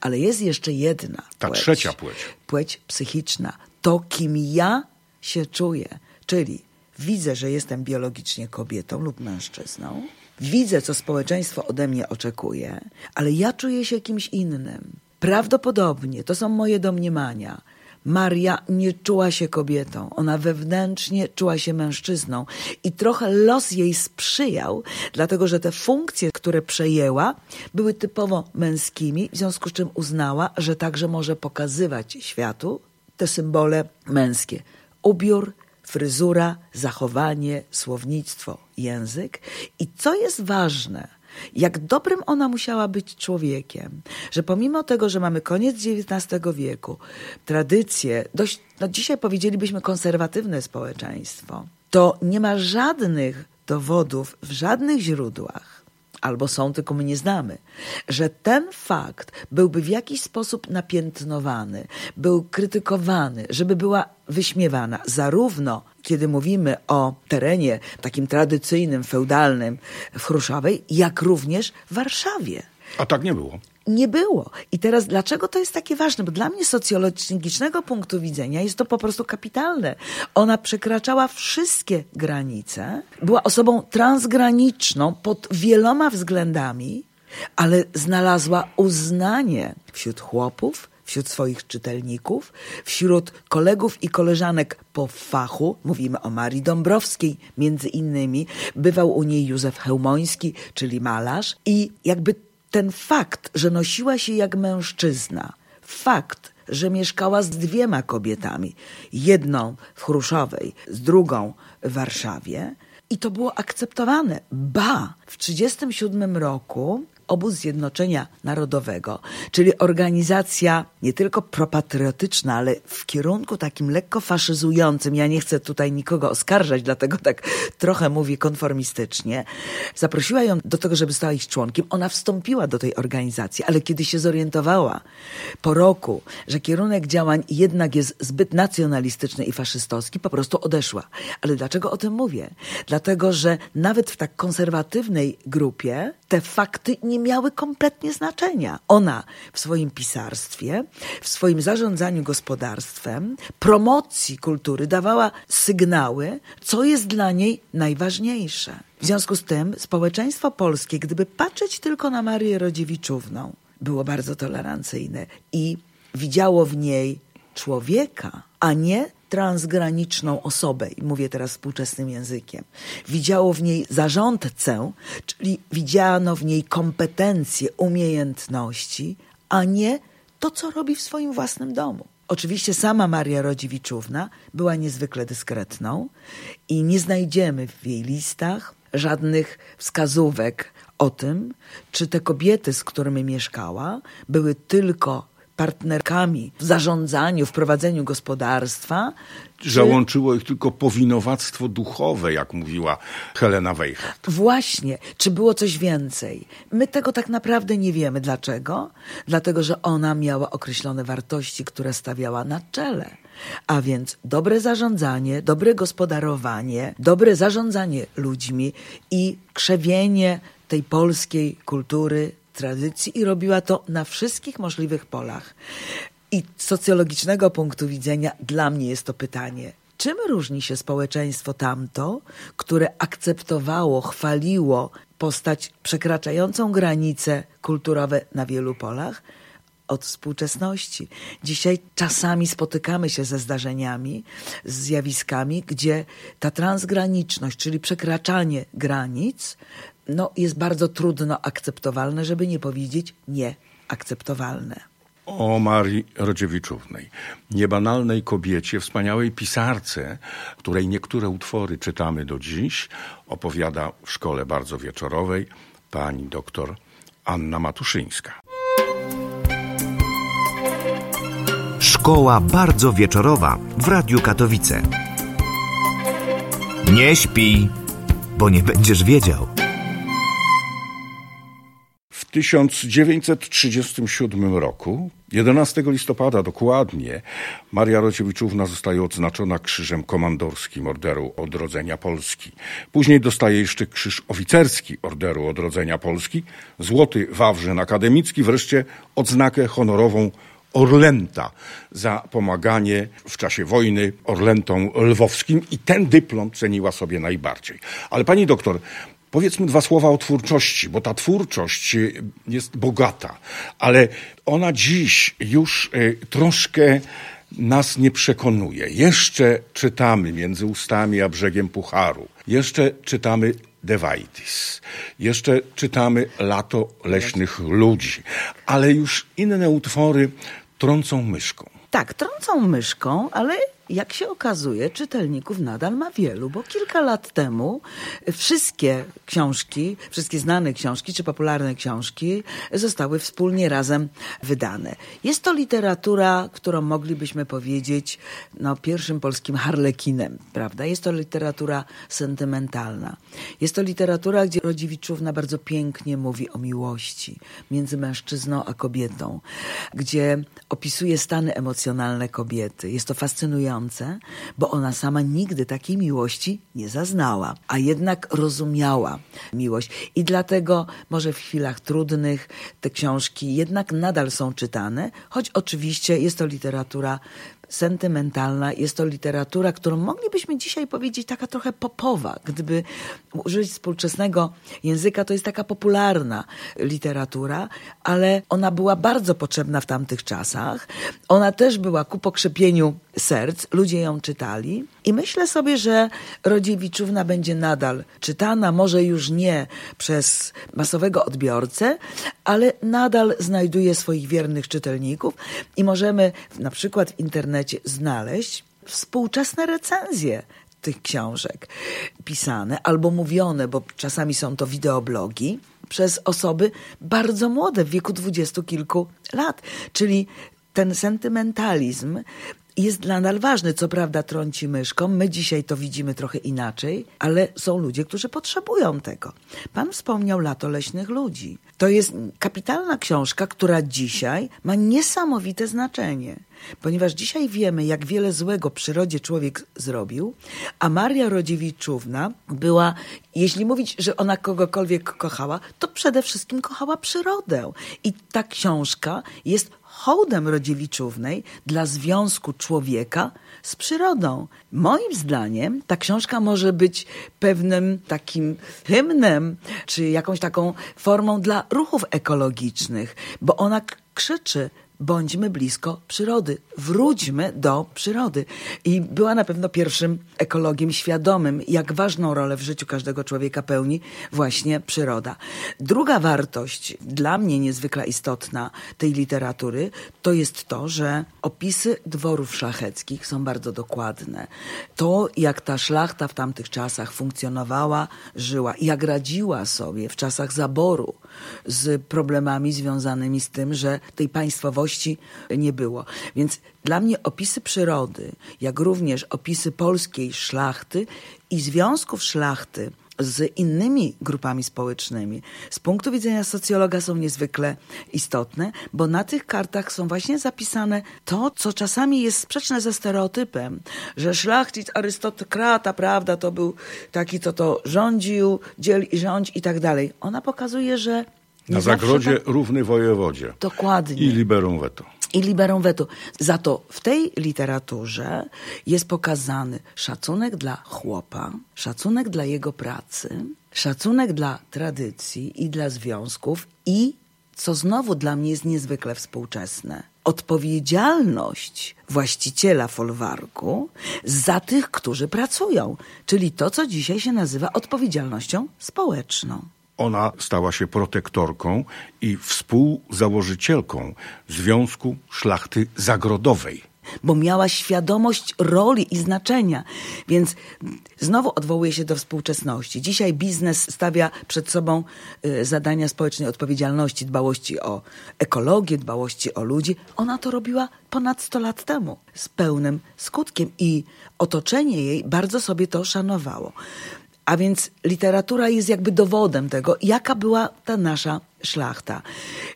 Ale jest jeszcze jedna Ta płeć. trzecia płeć. Płeć psychiczna. To, kim ja się czuję. Czyli widzę, że jestem biologicznie kobietą lub mężczyzną. Widzę, co społeczeństwo ode mnie oczekuje, ale ja czuję się kimś innym. Prawdopodobnie to są moje domniemania. Maria nie czuła się kobietą, ona wewnętrznie czuła się mężczyzną i trochę los jej sprzyjał, dlatego że te funkcje, które przejęła, były typowo męskimi, w związku z czym uznała, że także może pokazywać światu te symbole męskie. Ubiór, fryzura, zachowanie, słownictwo, język. I co jest ważne, jak dobrym ona musiała być człowiekiem, że pomimo tego, że mamy koniec XIX wieku, tradycje, dość, no dzisiaj powiedzielibyśmy konserwatywne społeczeństwo, to nie ma żadnych dowodów w żadnych źródłach, albo są, tylko my nie znamy, że ten fakt byłby w jakiś sposób napiętnowany, był krytykowany, żeby była wyśmiewana, zarówno kiedy mówimy o terenie takim tradycyjnym, feudalnym w Chruszowej, jak również w Warszawie. A tak nie było. Nie było. I teraz dlaczego to jest takie ważne? Bo dla mnie socjologicznego punktu widzenia jest to po prostu kapitalne. Ona przekraczała wszystkie granice, była osobą transgraniczną pod wieloma względami, ale znalazła uznanie wśród chłopów, wśród swoich czytelników, wśród kolegów i koleżanek po fachu, mówimy o Marii Dąbrowskiej między innymi, bywał u niej Józef Chełmoński, czyli malarz i jakby ten fakt, że nosiła się jak mężczyzna, fakt, że mieszkała z dwiema kobietami, jedną w Chruszowej, z drugą w Warszawie, i to było akceptowane. Ba, w 1937 roku Obóz Zjednoczenia Narodowego, czyli organizacja nie tylko propatriotyczna, ale w kierunku takim lekko faszyzującym. Ja nie chcę tutaj nikogo oskarżać, dlatego tak trochę mówię konformistycznie. Zaprosiła ją do tego, żeby stała ich członkiem. Ona wstąpiła do tej organizacji, ale kiedy się zorientowała po roku, że kierunek działań jednak jest zbyt nacjonalistyczny i faszystowski, po prostu odeszła. Ale dlaczego o tym mówię? Dlatego, że nawet w tak konserwatywnej grupie te fakty nie miały kompletnie znaczenia. Ona w swoim pisarstwie, w swoim zarządzaniu gospodarstwem, promocji kultury dawała sygnały, co jest dla niej najważniejsze. W związku z tym społeczeństwo polskie, gdyby patrzeć tylko na Marię Rodziewiczówną, było bardzo tolerancyjne i widziało w niej człowieka, a nie transgraniczną osobę, i mówię teraz współczesnym językiem. Widziało w niej zarządcę, czyli widziano w niej kompetencje, umiejętności, a nie to, co robi w swoim własnym domu. Oczywiście sama Maria Rodziewiczówna była niezwykle dyskretną i nie znajdziemy w jej listach żadnych wskazówek o tym, czy te kobiety, z którymi mieszkała, były tylko partnerkami w zarządzaniu, w prowadzeniu gospodarstwa. Że łączyło ich tylko powinowactwo duchowe, jak mówiła Helena Weichert. Właśnie, czy było coś więcej? My tego tak naprawdę nie wiemy. Dlaczego? Dlatego, że ona miała określone wartości, które stawiała na czele. A więc dobre zarządzanie, dobre gospodarowanie, dobre zarządzanie ludźmi i krzewienie tej polskiej kultury, tradycji i robiła to na wszystkich możliwych polach. I z socjologicznego punktu widzenia dla mnie jest to pytanie, czym różni się społeczeństwo tamto, które akceptowało, chwaliło postać przekraczającą granice kulturowe na wielu polach, od współczesności. Dzisiaj czasami spotykamy się ze zdarzeniami, z zjawiskami, gdzie ta transgraniczność, czyli przekraczanie granic, no, jest bardzo trudno akceptowalne, żeby nie powiedzieć nieakceptowalne. O Marii Rodziewiczównej, niebanalnej kobiecie, wspaniałej pisarce, której niektóre utwory czytamy do dziś, opowiada w szkole bardzo wieczorowej pani doktor Anna Matuszyńska. Szkoła bardzo wieczorowa w Radiu Katowice. Nie śpi, bo nie będziesz wiedział. W 1937 roku, 11 listopada dokładnie, Maria Rociewiczówna zostaje odznaczona Krzyżem Komandorskim Orderu Odrodzenia Polski. Później dostaje jeszcze Krzyż Oficerski Orderu Odrodzenia Polski, Złoty Wawrzyn Akademicki, wreszcie odznakę honorową Orlęta za pomaganie w czasie wojny Orlentom Lwowskim i ten dyplom ceniła sobie najbardziej. Ale pani doktor, Powiedzmy dwa słowa o twórczości, bo ta twórczość jest bogata, ale ona dziś już troszkę nas nie przekonuje. Jeszcze czytamy między ustami a brzegiem Pucharu. Jeszcze czytamy Devaitis. Jeszcze czytamy Lato leśnych ludzi. Ale już inne utwory trącą myszką. Tak, trącą myszką, ale jak się okazuje, czytelników nadal ma wielu, bo kilka lat temu wszystkie książki, wszystkie znane książki czy popularne książki zostały wspólnie razem wydane. Jest to literatura, którą moglibyśmy powiedzieć no, pierwszym polskim harlekinem, prawda? Jest to literatura sentymentalna. Jest to literatura, gdzie Rodziewiczówna bardzo pięknie mówi o miłości między mężczyzną a kobietą, gdzie opisuje stany emocjonalne kobiety. Jest to fascynujące bo ona sama nigdy takiej miłości nie zaznała, a jednak rozumiała miłość. I dlatego może w chwilach trudnych te książki jednak nadal są czytane, choć oczywiście jest to literatura sentymentalna. Jest to literatura, którą moglibyśmy dzisiaj powiedzieć taka trochę popowa. Gdyby użyć współczesnego języka, to jest taka popularna literatura, ale ona była bardzo potrzebna w tamtych czasach. Ona też była ku pokrzepieniu serc. Ludzie ją czytali. I myślę sobie, że Rodziewiczówna będzie nadal czytana, może już nie przez masowego odbiorcę, ale nadal znajduje swoich wiernych czytelników i możemy na przykład w internecie znaleźć współczesne recenzje tych książek pisane albo mówione, bo czasami są to wideoblogi, przez osoby bardzo młode, w wieku dwudziestu kilku lat. Czyli ten sentymentalizm jest nadal ważny. Co prawda trąci myszką, my dzisiaj to widzimy trochę inaczej, ale są ludzie, którzy potrzebują tego. Pan wspomniał Lato Leśnych Ludzi. To jest kapitalna książka, która dzisiaj ma niesamowite znaczenie. Ponieważ dzisiaj wiemy, jak wiele złego przyrodzie człowiek zrobił, a Maria Rodziewiczówna była, jeśli mówić, że ona kogokolwiek kochała, to przede wszystkim kochała przyrodę. I ta książka jest hołdem Rodziewiczównej dla związku człowieka z przyrodą. Moim zdaniem ta książka może być pewnym takim hymnem, czy jakąś taką formą dla ruchów ekologicznych, bo ona krzyczy bądźmy blisko przyrody, wróćmy do przyrody. I była na pewno pierwszym ekologiem świadomym, jak ważną rolę w życiu każdego człowieka pełni właśnie przyroda. Druga wartość, dla mnie niezwykle istotna tej literatury, to jest to, że opisy dworów szlacheckich są bardzo dokładne. To, jak ta szlachta w tamtych czasach funkcjonowała, żyła, jak radziła sobie w czasach zaboru z problemami związanymi z tym, że tej państwowości nie było. Więc dla mnie opisy przyrody, jak również opisy polskiej szlachty i związków szlachty z innymi grupami społecznymi, z punktu widzenia socjologa są niezwykle istotne, bo na tych kartach są właśnie zapisane to, co czasami jest sprzeczne ze stereotypem, że szlachcic arystokrata, prawda, to był taki, co to rządził, dziel i rządź i tak dalej. Ona pokazuje, że nie Na zagrodzie tak- równy wojewodzie. Dokładnie. I liberum veto. i liberum veto. Za to w tej literaturze jest pokazany szacunek dla chłopa, szacunek dla jego pracy, szacunek dla tradycji i dla związków i, co znowu dla mnie jest niezwykle współczesne, odpowiedzialność właściciela folwarku za tych, którzy pracują, czyli to, co dzisiaj się nazywa odpowiedzialnością społeczną. Ona stała się protektorką i współzałożycielką Związku Szlachty Zagrodowej. bo miała świadomość roli i znaczenia. Więc znowu odwołuję się do współczesności. Dzisiaj biznes stawia przed sobą y, zadania społecznej odpowiedzialności, dbałości o ekologię, dbałości o ludzi. Ona to robiła ponad 100 lat temu z pełnym skutkiem i otoczenie jej bardzo sobie to szanowało. A więc literatura jest jakby dowodem tego, jaka była ta nasza szlachta.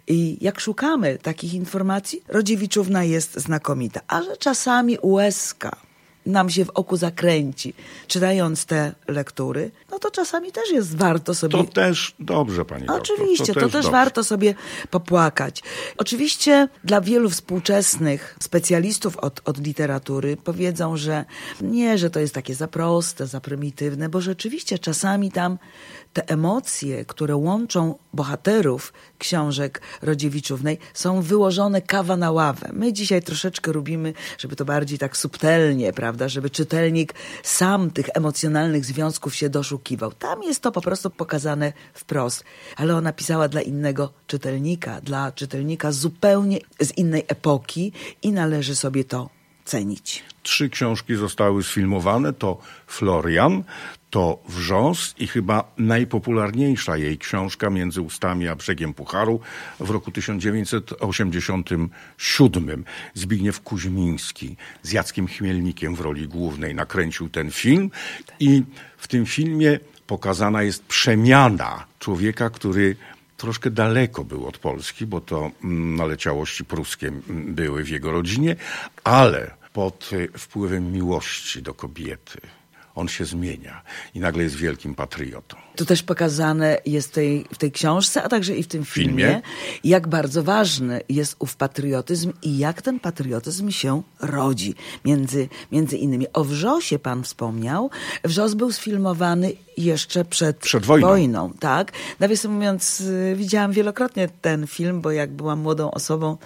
I jak szukamy takich informacji, Rodziewiczówna jest znakomita. A że czasami łezka nam się w oku zakręci, czytając te lektury, no to czasami też jest warto sobie... To też dobrze, pani doktor. Oczywiście, to, też, dobrze. warto sobie popłakać. Oczywiście dla wielu współczesnych specjalistów od, od literatury powiedzą, że nie, że to jest takie za proste, za prymitywne, bo rzeczywiście czasami tam te emocje, które łączą bohaterów książek Rodziewiczównej są wyłożone kawa na ławę. My dzisiaj troszeczkę robimy, żeby to bardziej tak subtelnie, prawda, żeby czytelnik sam tych emocjonalnych związków się doszukiwał. Tam jest to po prostu pokazane wprost, ale ona pisała dla innego czytelnika, dla czytelnika zupełnie z innej epoki i należy sobie to cenić. Trzy książki zostały sfilmowane. To Florian, to Wrząs i chyba najpopularniejsza jej książka Między ustami a brzegiem Pucharu w roku 1987. Zbigniew Kuźmiński z Jackiem Chmielnikiem w roli głównej nakręcił ten film i w tym filmie pokazana jest przemiana człowieka, który troszkę daleko był od Polski, bo to mm, naleciałości pruskie mm, były w jego rodzinie, ale pod y, wpływem miłości do kobiety on się zmienia i nagle jest wielkim patriotą. Tu też pokazane jest tej, w tej książce, a także i w tym filmie, Filmie? jak bardzo ważny jest ów patriotyzm i jak ten patriotyzm się rodzi. Między, między innymi o Wrzosie pan wspomniał. Wrzos był sfilmowany jeszcze przed, Przed wojną. tak. Nawiasem mówiąc, y, widziałam wielokrotnie ten film, bo jak byłam młodą osobą,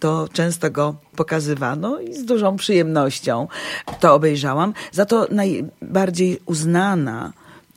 to często go pokazywano i z dużą przyjemnością to obejrzałam. Za to najbardziej uznana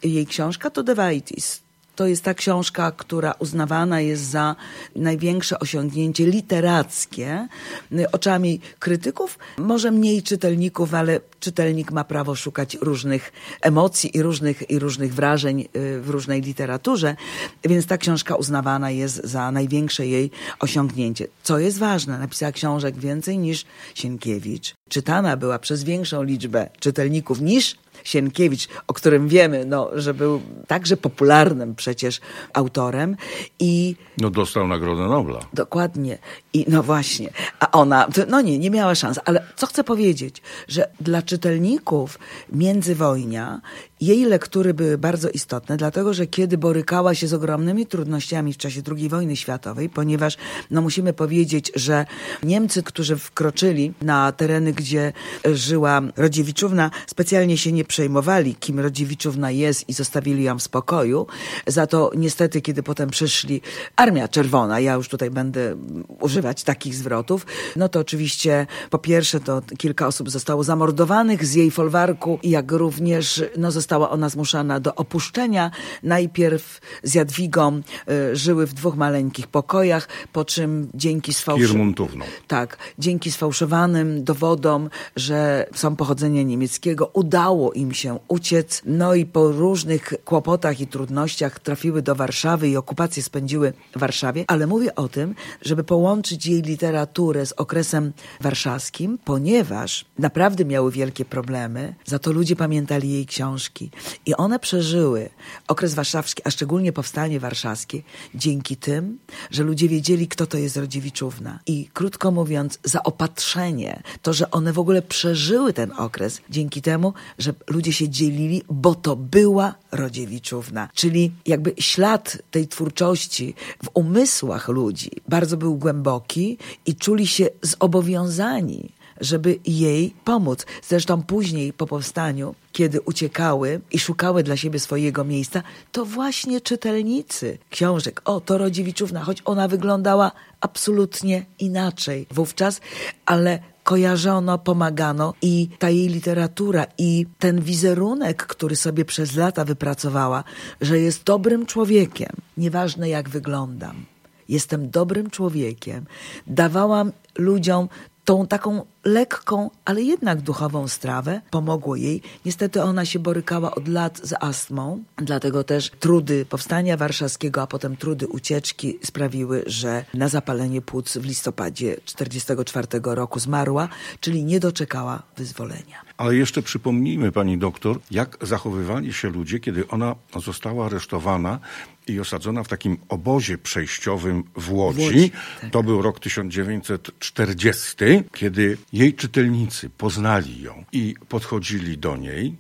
jej książka to Devaitis. To jest ta książka, która uznawana jest za największe osiągnięcie literackie y, oczami krytyków, może mniej czytelników, ale czytelnik ma prawo szukać różnych emocji i różnych, i różnych wrażeń y, w różnej literaturze, więc ta książka uznawana jest za największe jej osiągnięcie. Co jest ważne, napisała książek więcej niż Sienkiewicz. Czytana była przez większą liczbę czytelników niż Sienkiewicz, o którym wiemy, no, że był także popularnym przecież autorem i No dostał Nagrodę Nobla. Dokładnie. I no właśnie. A ona, no nie, nie miała szans. Ale co chcę powiedzieć, że dla czytelników międzywojnia jej lektury były bardzo istotne, dlatego że kiedy borykała się z ogromnymi trudnościami w czasie II wojny światowej, ponieważ no musimy powiedzieć, że Niemcy, którzy wkroczyli na tereny, gdzie żyła Rodziewiczówna, specjalnie się nie przejmowali, kim Rodziewiczówna jest i zostawili ją w spokoju. Za to niestety, kiedy potem przyszli Armia Czerwona, ja już tutaj będę używać takich zwrotów, no to oczywiście po pierwsze to kilka osób zostało zamordowanych z jej folwarku, jak również no, została ona zmuszana do opuszczenia. Najpierw z Jadwigą y, żyły w dwóch maleńkich pokojach, po czym dzięki sfałszowanym... Tak, dzięki sfałszowanym dowodom, że są pochodzenia niemieckiego, udało im się uciec. No i po różnych kłopotach i trudnościach trafiły do Warszawy i okupację spędziły w Warszawie. Ale mówię o tym, żeby połączyć jej literaturę z okresem warszawskim, ponieważ naprawdę miały wielkie problemy, za to ludzie pamiętali jej książki. I one przeżyły okres warszawski, a szczególnie powstanie warszawskie, dzięki tym, że ludzie wiedzieli, kto to jest Rodziewiczówna. I krótko mówiąc, zaopatrzenie, to, że one w ogóle przeżyły ten okres, dzięki temu, że ludzie się dzielili, bo to była Rodziewiczówna. Czyli jakby ślad tej twórczości w umysłach ludzi bardzo był głęboki i czuli się zobowiązani żeby jej pomóc. Zresztą później po powstaniu, kiedy uciekały i szukały dla siebie swojego miejsca, to właśnie czytelnicy książek, o to Rodziewiczówna, choć ona wyglądała absolutnie inaczej wówczas, ale kojarzono, pomagano i ta jej literatura i ten wizerunek, który sobie przez lata wypracowała, że jest dobrym człowiekiem, nieważne jak wyglądam, jestem dobrym człowiekiem, dawałam ludziom tą taką lekką, ale jednak duchową strawę pomogło jej. Niestety ona się borykała od lat z astmą, dlatego też trudy powstania warszawskiego, a potem trudy ucieczki sprawiły, że na zapalenie płuc w listopadzie 1944 roku zmarła, czyli nie doczekała wyzwolenia. Ale jeszcze przypomnijmy, pani doktor, jak zachowywali się ludzie, kiedy ona została aresztowana i osadzona w takim obozie przejściowym w Łodzi. W Łodzi, tak. To był rok 1940, kiedy jej czytelnicy poznali ją i podchodzili do niej.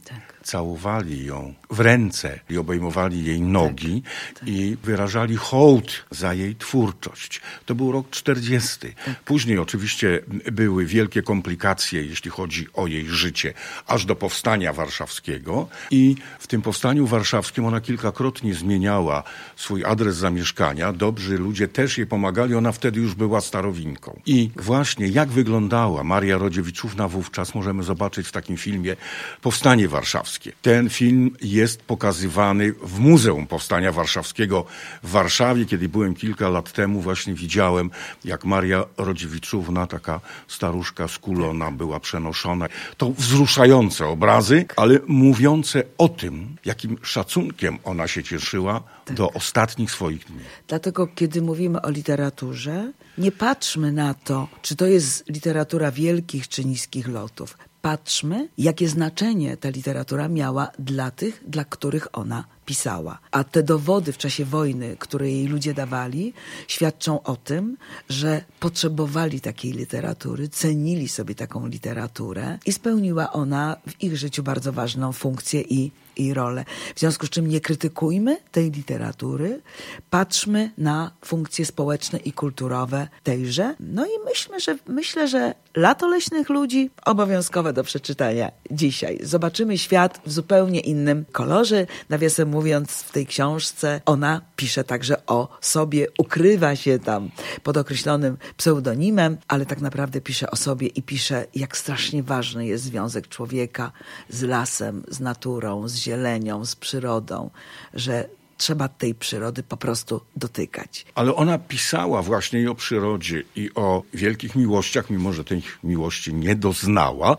Całowali ją w ręce i obejmowali jej nogi i wyrażali hołd za jej twórczość. To był rok 40. Później oczywiście były wielkie komplikacje, jeśli chodzi o jej życie, aż do powstania warszawskiego. I w tym powstaniu warszawskim ona kilkakrotnie zmieniała swój adres zamieszkania. Dobrzy ludzie też jej pomagali. Ona wtedy już była starowinką. I właśnie jak wyglądała Maria Rodziewiczówna wówczas, możemy zobaczyć w takim filmie Powstanie Warszawskie. Ten film jest pokazywany w Muzeum Powstania Warszawskiego w Warszawie. Kiedy byłem kilka lat temu, właśnie widziałem, jak Maria Rodziewiczówna, taka staruszka skulona, była przenoszona. To wzruszające obrazy, ale mówiące o tym, jakim szacunkiem ona się cieszyła do ostatnich swoich dni. Dlatego, kiedy mówimy o literaturze, nie patrzmy na to, czy to jest literatura wielkich czy niskich lotów. Patrzmy, jakie znaczenie ta literatura miała dla tych, dla których ona pisała. A te dowody w czasie wojny, które jej ludzie dawali, świadczą o tym, że potrzebowali takiej literatury, cenili sobie taką literaturę i spełniła ona w ich życiu bardzo ważną funkcję i i rolę. W związku z czym nie krytykujmy tej literatury, patrzmy na funkcje społeczne i kulturowe tejże. No i myślmy, że myślę, że Lato leśnych ludzi obowiązkowe do przeczytania dzisiaj. Zobaczymy świat w zupełnie innym kolorze. Nawiasem mówiąc, w tej książce ona pisze także o sobie, ukrywa się tam pod określonym pseudonimem, ale tak naprawdę pisze o sobie i pisze, jak strasznie ważny jest związek człowieka z lasem, z naturą, z zielenią, z przyrodą, że trzeba tej przyrody po prostu dotykać. Ale ona pisała właśnie i o przyrodzie, i o wielkich miłościach, mimo że tej miłości nie doznała,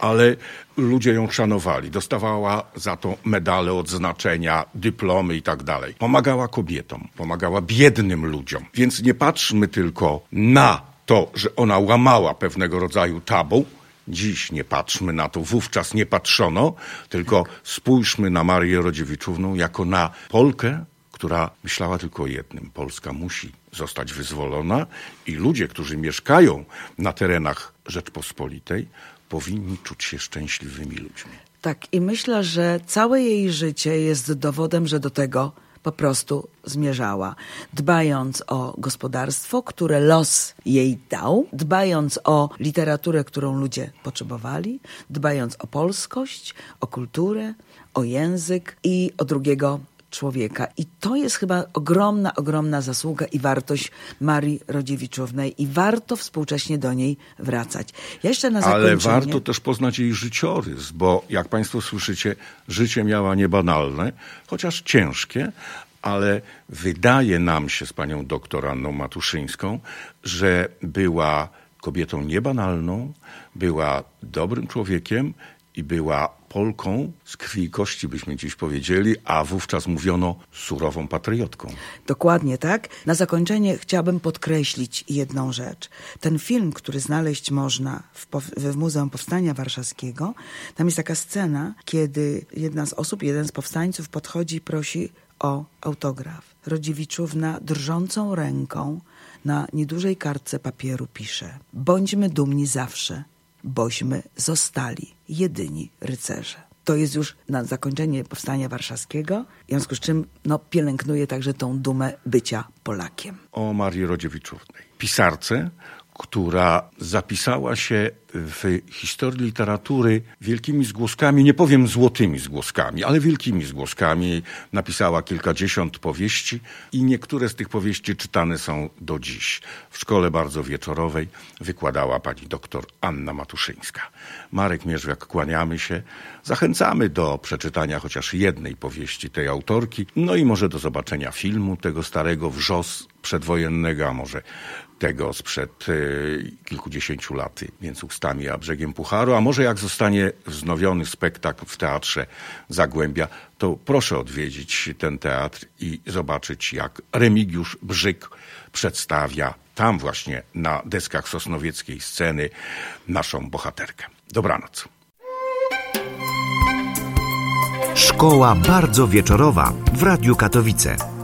ale ludzie ją szanowali. Dostawała za to medale, odznaczenia, dyplomy i tak dalej. Pomagała kobietom, pomagała biednym ludziom. Więc nie patrzmy tylko na to, że ona łamała pewnego rodzaju tabu, Dziś nie patrzmy na to, wówczas nie patrzono, tylko spójrzmy na Marię Rodziewiczówną jako na Polkę, która myślała tylko o jednym. Polska musi zostać wyzwolona i ludzie, którzy mieszkają na terenach Rzeczpospolitej, powinni czuć się szczęśliwymi ludźmi. Tak, i myślę, że całe jej życie jest dowodem, że do tego po prostu zmierzała, dbając o gospodarstwo, które los jej dał, dbając o literaturę, którą ludzie potrzebowali, dbając o polskość, o kulturę, o język i o drugiego człowieka. I to jest chyba ogromna, ogromna zasługa i wartość Marii Rodziewiczównej i warto współcześnie do niej wracać. Ja jeszcze na zakończenie... Ale warto też poznać jej życiorys, bo jak Państwo słyszycie, życie miała niebanalne, chociaż ciężkie, ale wydaje nam się z panią doktor Anną Matuszyńską, że była kobietą niebanalną, była dobrym człowiekiem i była Polką z krwi i kości, byśmy dziś powiedzieli, a wówczas mówiono surową patriotką. Dokładnie tak. Na zakończenie chciałabym podkreślić jedną rzecz. Ten film, który znaleźć można w, w Muzeum Powstania Warszawskiego, tam jest taka scena, kiedy jedna z osób, jeden z powstańców podchodzi i prosi o autograf. Rodziewiczówna drżącą ręką na niedużej kartce papieru pisze: Bądźmy dumni zawsze, bośmy zostali jedyni rycerze. To jest już na zakończenie powstania warszawskiego, w związku z czym no, pielęgnuje także tą dumę bycia Polakiem. O Marii Rodziewiczównej, pisarce, która zapisała się w historii literatury wielkimi zgłoskami, nie powiem złotymi zgłoskami, ale wielkimi zgłoskami. Napisała kilkadziesiąt powieści i niektóre z tych powieści czytane są do dziś. W szkole bardzo wieczorowej wykładała pani doktor Anna Matuszyńska. Marek Mierzwiak, kłaniamy się. Zachęcamy do przeczytania chociaż jednej powieści tej autorki, no i może do zobaczenia filmu tego starego wrzos przedwojennego, a może tego sprzed y, kilkudziesięciu lat, więc ustami a brzegiem Pucharu, a może jak zostanie wznowiony spektakl w Teatrze Zagłębia, to proszę odwiedzić ten teatr i zobaczyć, jak Remigiusz Brzyk przedstawia tam właśnie na deskach sosnowieckiej sceny naszą bohaterkę. Dobranoc. Szkoła bardzo wieczorowa w Radiu Katowice.